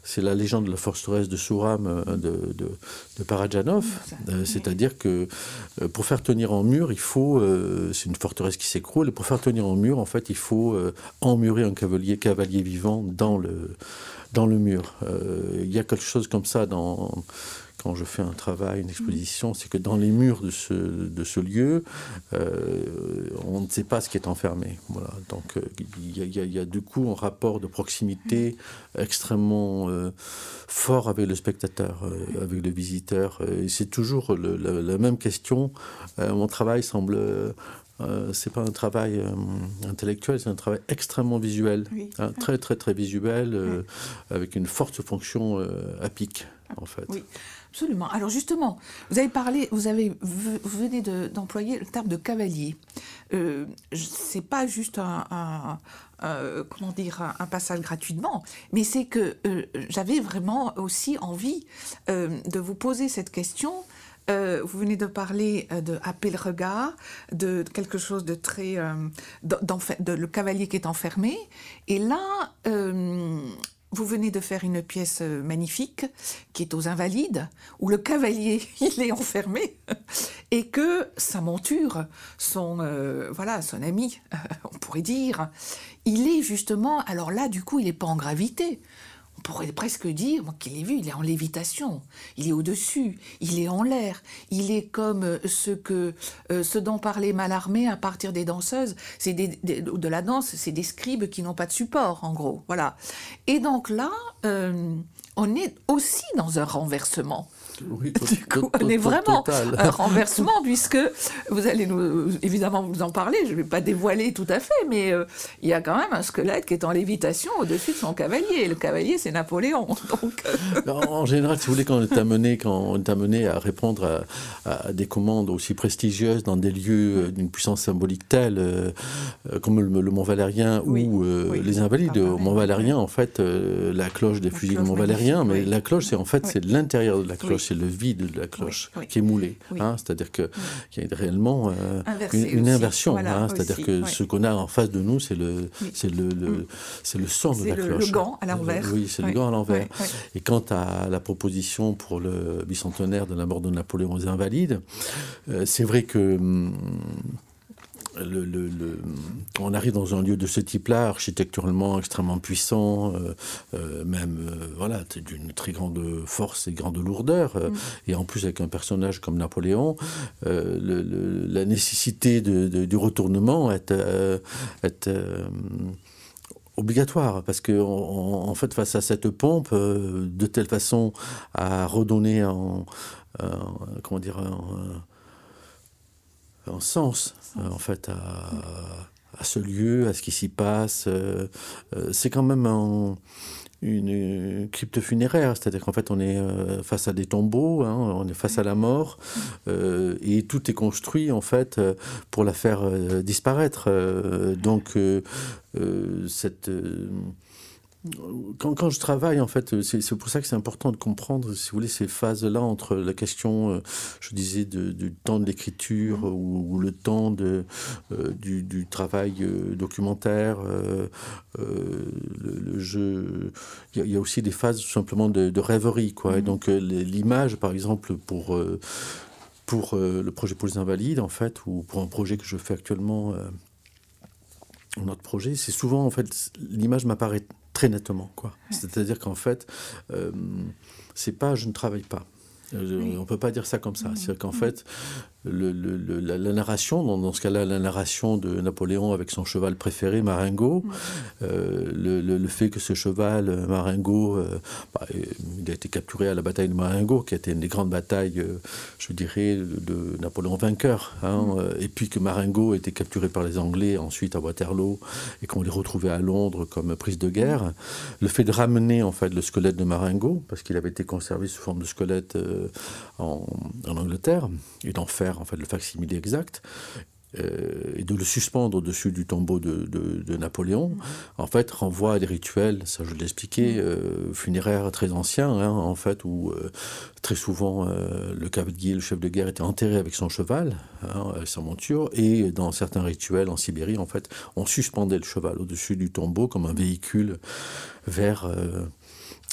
c'est La légende de la forteresse de Souram de, de, de Parajanov. c'est-à-dire que pour faire tenir en mur, il faut. c'est une forteresse qui s'écroule, et pour faire tenir en mur, en fait, il faut emmurer un cavalier, cavalier vivant dans le, dans le mur. Il y a quelque chose comme ça dans quand je fais un travail, une exposition, c'est que dans les murs de ce, de ce lieu, euh, on ne sait pas ce qui est enfermé. Voilà. Donc euh, il y, a du coup un rapport de proximité extrêmement euh, fort avec le spectateur, avec le visiteur. Et c'est toujours la, même question. mon travail semble euh, c'est pas un travail intellectuel, c'est un travail extrêmement visuel, hein, très très très visuel, avec une forte fonction apique en fait. Oui. Absolument. Alors justement, vous avez parlé, vous avez, vous venez d'employer le terme de cavalier. Euh, c'est pas juste un, comment dire un, passage gratuitement, mais c'est que euh, j'avais vraiment aussi envie euh, de vous poser cette question. Euh, vous venez de parler de happer le regard, de quelque chose de très, de, le cavalier qui est enfermé, et là vous venez de faire une pièce euh, magnifique qui est aux Invalides, où le cavalier il est enfermé et que sa monture, son euh, voilà son ami, on pourrait dire, il est justement. Alors là, du coup, il n'est pas en gravité pourrait presque dire qu'il est vu, il est en lévitation, il est au-dessus, il est en l'air, il est comme euh, ce que euh, ce dont parlait Malarmé à partir des danseuses, c'est de la danse, c'est des scribes qui n'ont pas de support, en gros, voilà. Et donc là, euh, on est aussi dans un renversement. Oui, du coup, on est vraiment un renversement, puisque vous allez nous, évidemment vous en parler, je ne vais pas dévoiler tout à fait, mais euh, il y a quand même un squelette qui est en lévitation au-dessus de son cavalier. Le cavalier, c'est Napoléon. Donc... Euh. en général, si vous voulez, quand on est amené, quand on est amené à répondre à, des commandes aussi prestigieuses dans des lieux euh, d'une puissance symbolique telle, comme le, Mont Valérien ou les Invalides, au Mont Valérien, en fait, la cloche des fusils du Mont Valérien, mais la cloche, c'est en fait, c'est l'intérieur de la cloche c'est le vide de la cloche qui est moulé. Hein, c'est-à-dire qu'il y a réellement euh, une, inversion. Hein, c'est-à-dire que ce qu'on a en face de nous, c'est le, c'est le, mm. c'est le son de la cloche. C'est le gant à l'envers. Oui, c'est le gant à l'envers. Et quant à la proposition pour le bicentenaire de la mort de Napoléon aux Invalides, euh, c'est vrai que. Hum, le, on arrive dans un lieu de ce type-là, architecturalement extrêmement puissant, euh, euh, même euh, voilà, d'une très grande force et grande lourdeur, mm. et en plus avec un personnage comme Napoléon, la nécessité du retournement est, est obligatoire parce que en, fait face à cette pompe de telle façon à redonner un, comment dire un sens, euh, en fait, à, ce lieu, à ce qui s'y passe. Euh, euh, c'est quand même une crypte funéraire, c'est-à-dire qu'en fait on est face à des tombeaux, hein, on est face à la mort, et tout est construit en fait pour la faire disparaître. donc cette quand, quand, je travaille, en fait, c'est pour ça que c'est important de comprendre, si vous voulez, ces phases-là entre la question, euh, je disais, du temps de l'écriture mmh. ou, le temps de, euh, du, travail euh, documentaire, le, jeu. Il y, a aussi des phases tout simplement de, rêverie, quoi. Et mmh. donc, l'image, par exemple, pour pour le projet pour les invalides, en fait, ou pour un projet que je fais actuellement, notre projet, c'est souvent, en fait, l'image m'apparaît très nettement. Quoi. C'est-à-dire qu'en fait, euh, c'est pas je ne travaille pas. Euh, on ne peut pas dire ça comme ça. C'est-à-dire qu'en fait, le, la, narration, dans, ce cas-là, la narration de Napoléon avec son cheval préféré, Marengo, euh, le, fait que ce cheval, euh, Marengo, euh, bah, il a été capturé à la bataille de Marengo, qui a été une des grandes batailles, je dirais, de, Napoléon vainqueur, hein, et puis que Marengo a été capturé par les Anglais ensuite à Waterloo, et qu'on les retrouvait à Londres comme prise de guerre. Le fait de ramener en fait le squelette de Marengo, parce qu'il avait été conservé sous forme de squelette en, en, Angleterre et d'en faire en fait le facsimilé exact. Euh, et de le suspendre au-dessus du tombeau de, de, Napoléon, en fait, renvoie à des rituels, ça je l'ai expliqué, euh, funéraires très anciens, hein, en fait, où euh, très souvent le cavalier, le chef de guerre, était enterré avec son cheval, hein, avec sa monture, et dans certains rituels en Sibérie, en fait, on suspendait le cheval au-dessus du tombeau comme un véhicule vers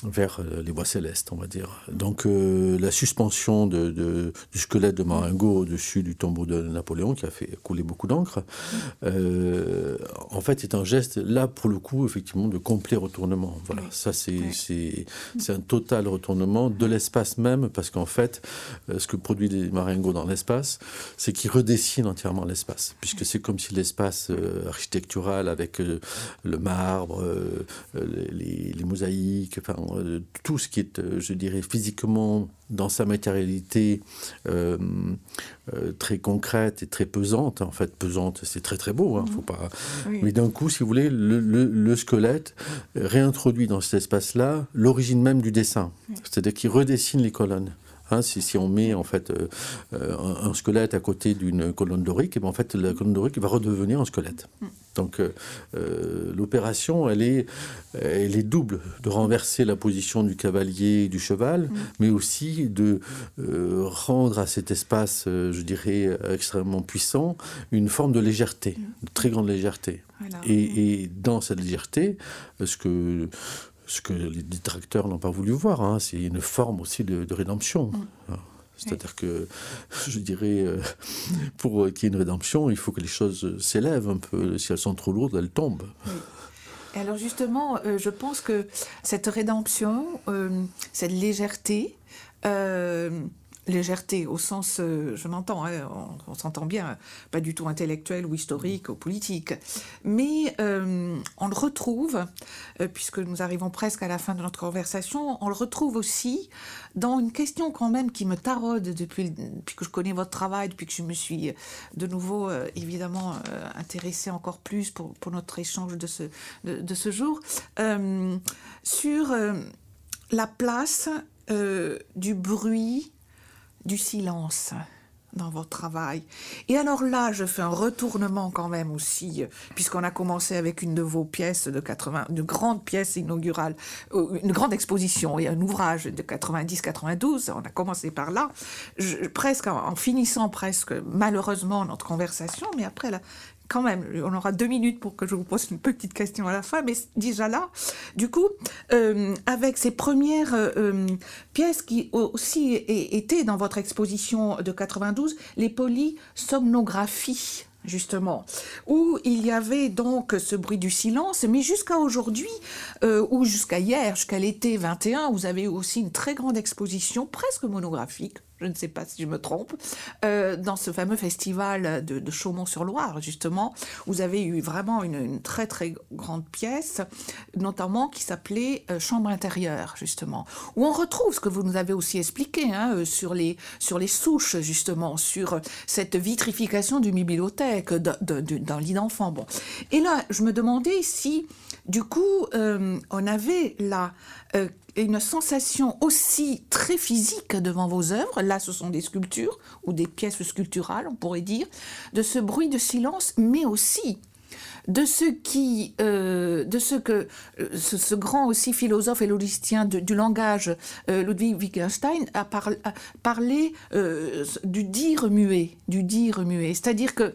vers euh, les bois célestes, on va dire. Donc euh, la suspension de, du squelette de Marengo au-dessus du tombeau de Napoléon, qui a fait couler beaucoup d'encre, euh, en fait est un geste, là pour le coup, effectivement, de complet retournement. Voilà, ça c'est c'est un total retournement de l'espace même, parce qu'en fait, ce que produit les Marengo dans l'espace, c'est qu'il redessine entièrement l'espace, puisque c'est comme si l'espace architectural avec le marbre, les, les, mosaïques, enfin, euh, tout ce qui est, euh, je dirais, physiquement dans sa matérialité euh, très concrète et très pesante. En fait, pesante, c'est très très beau. Hein, faut pas... Mais d'un coup, si vous voulez, le, squelette réintroduit dans cet espace-là l'origine même du dessin. C'est-à-dire qu'il redessine les colonnes. Hein, si, on met en fait un, squelette à côté d'une colonne dorique, et ben, en fait la colonne dorique va redevenir un squelette. Mm. Donc euh, euh, l'opération, elle est, elle est double, de renverser la position du cavalier et du cheval, mm. mais aussi de euh, rendre à cet espace, je dirais, extrêmement puissant, une forme de légèreté, mm. de très grande légèreté. Et, dans cette légèreté, ce que ce que les détracteurs n'ont pas voulu voir, hein, c'est une forme aussi de, rédemption. Mm. Hein. C'est-à-dire que, je dirais, euh, pour qu'il y ait une rédemption, il faut que les choses s'élèvent un peu. Si elles sont trop lourdes, elles tombent. alors justement, euh, je pense que cette rédemption, euh, cette légèreté, légèreté au sens, euh, je m'entends, hein, on, s'entend bien, pas du tout intellectuel ou historique ou politique, mais euh, on le retrouve, euh, puisque nous arrivons presque à la fin de notre conversation, on le retrouve aussi dans une question quand même qui me taraude depuis, que je connais votre travail, depuis que je me suis de nouveau évidemment intéressée encore plus pour, notre échange de ce, de ce jour, sur la place du bruit du silence dans votre travail. Et alors là, je fais un retournement quand même aussi, puisqu'on a commencé avec une de vos pièces de 80, une grande pièce inaugurale, euh, une grande exposition et un ouvrage de 90-92. On a commencé par là, presque en, finissant presque malheureusement notre conversation, mais après la quand même, on aura deux minutes pour que je vous pose une petite question à la fin, mais déjà là, du coup, euh, avec ces premières euh, pièces qui aussi étaient dans votre exposition de 92, les polysomnographies justement, où il y avait donc ce bruit du silence, mais jusqu'à aujourd'hui, euh, ou jusqu'à hier, jusqu'à l'été 21, vous avez aussi une très grande exposition, presque monographique, je ne sais pas si je me trompe, euh, dans ce fameux festival de, Chaumont-sur-Loire, justement, vous avez eu vraiment une, très très grande pièce, notamment qui s'appelait euh, Chambre intérieure, justement, où on retrouve ce que vous nous avez aussi expliqué hein, euh, sur, les, sur les souches, justement, sur cette vitrification d'une bibliothèque, d'un lit d'enfant. Bon. Et là, je me demandais si, du coup, on avait là une sensation aussi très physique devant vos œuvres, là ce sont des sculptures ou des pièces sculpturales on pourrait dire, de ce bruit de silence, mais aussi de ce qui, euh, de ce que euh, ce, grand aussi philosophe et logicien du langage, euh, Ludwig Wittgenstein, a, parlé du dire muet, du dire muet. C'est-à-dire que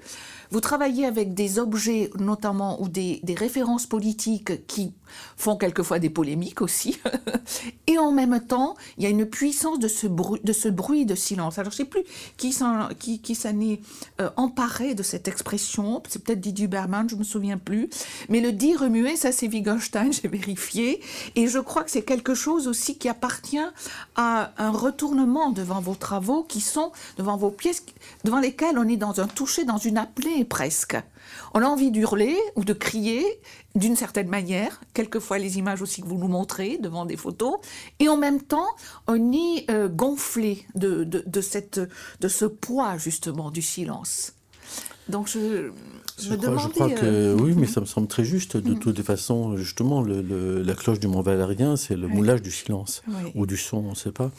vous travaillez avec des objets notamment ou des, références politiques qui font quelquefois des polémiques aussi. et en même temps, il y a une puissance de ce bruit de, silence. Alors je ne sais plus qui s'en est euh, emparé de cette expression. C'est peut-être Didier Berman, je ne me souviens plus. Mais le dire remuer, ça c'est Wittgenstein, j'ai vérifié. Et je crois que c'est quelque chose aussi qui appartient à un retournement devant vos travaux qui sont devant vos pièces, devant lesquelles on est dans un toucher, dans une appelée presque. On a envie d'hurler ou de crier d'une certaine manière, quelquefois les images aussi que vous nous montrez devant des photos, et en même temps, on est euh, gonflé de, de, cette, de ce poids justement du silence. Donc je, je, crois, que euh, oui, mais ça me semble très juste. De mm. toutes les façons, justement, le, la cloche du Mont Valérien, c'est le moulage du silence ou du son, on ne sait pas.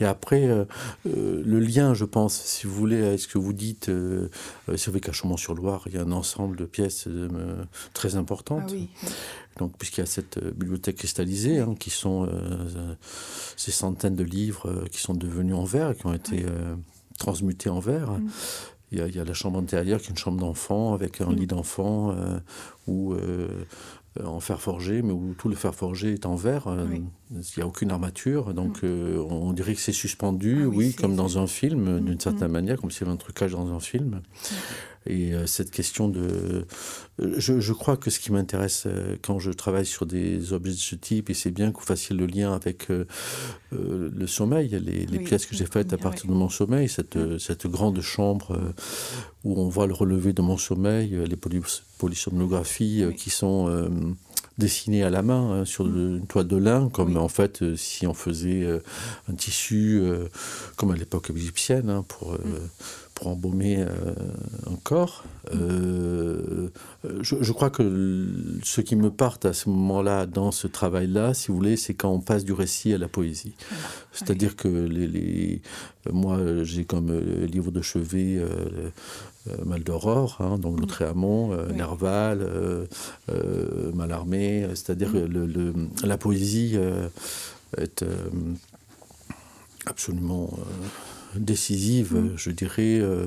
Et après, euh, euh, le lien, je pense, si vous voulez, à ce que vous dites, euh, c'est vrai qu'à Chaumont-sur-Loire, il y a un ensemble de pièces très importantes. Ah Donc, puisqu'il y a cette bibliothèque cristallisée, hein, qui sont ces centaines de livres qui sont devenus en verre, qui ont été transmutés en verre. Mm. Il y, a, la chambre intérieure qui est une chambre d'enfant avec un mm. lit d'enfant euh, ou euh, en fer forgé, mais où tout le fer forgé est en verre. Euh, il n'y a aucune armature, donc mm. on dirait que c'est suspendu, ah oui, comme dans un film, d'une certaine manière, comme s'il y avait un trucage dans un film. Et euh, cette question de... Euh, je, je, crois que ce qui m'intéresse euh, quand je travaille sur des objets de ce type, et c'est bien que vous fassiez le lien avec le sommeil, les, les pièces que j'ai faites à partir de mon sommeil, cette, cette grande chambre où on voit le relevé de mon sommeil, les polysomnographies qui sont dessinées à la main hein, sur une toile de lin, comme en fait si on faisait un tissu, comme à l'époque égyptienne, hein, pour... Mm pour embaumer euh, un corps. Euh, je, crois que ce qui me part à ce moment-là, dans ce travail-là, si vous voulez, c'est quand on passe du récit à la poésie. C'est-à-dire que les, moi, j'ai comme euh, livre de chevet Mal d'Aurore, hein, donc Le Tréamont, Nerval, Malarmé, c'est-à-dire le, la poésie est absolument décisive, mm. je dirais, euh,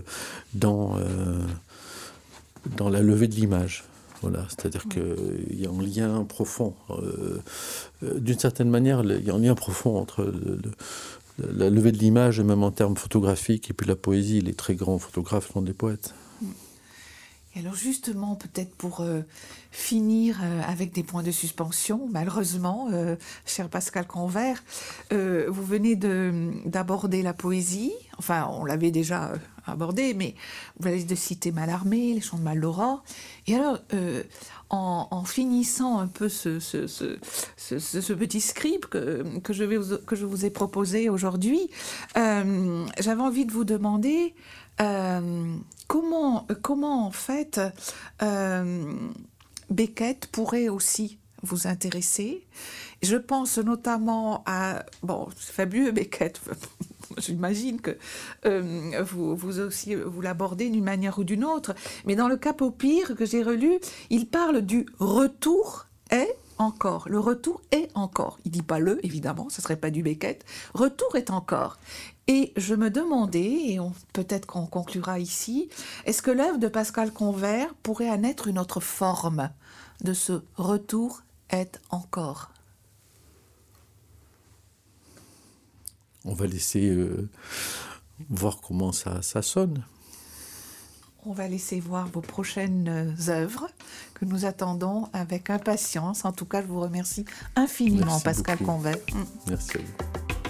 dans, euh, dans la levée de l'image. Voilà, c'est-à-dire mm. qu'il y a un lien profond. Euh, d'une certaine manière, il y a un lien profond entre la levée de l'image, même en termes photographiques, et puis la poésie. Les très grands photographes sont des poètes. Alors justement, peut-être pour euh, finir euh, avec des points de suspension, malheureusement, euh, cher Pascal Convert, vous venez d'aborder la poésie, enfin on l'avait déjà abordé, mais vous allez de citer Mallarmé, les chants de Maldoror. Et alors, en, finissant un peu ce, petit script que, je vous ai proposé aujourd'hui, j'avais envie de vous demander comment, comment en fait euh, Beckett pourrait aussi vous intéresser Je pense notamment à bon, fabuleux Beckett. J'imagine que euh, vous, aussi vous l'abordez d'une manière ou d'une autre, mais dans le cas au pire que j'ai relu, il parle du retour est encore. Le retour est encore. Il dit pas le, évidemment, ce serait pas du Beckett. Retour est encore. Et je me demandais, et peut-être qu'on conclura ici, est-ce que l'œuvre de Pascal Convert pourrait en être une autre forme de ce retour est encore? On va laisser euh, voir comment ça, ça sonne. On va laisser voir vos prochaines œuvres que nous attendons avec impatience. En tout cas, je vous remercie infiniment, Pascal Convert. Merci à vous.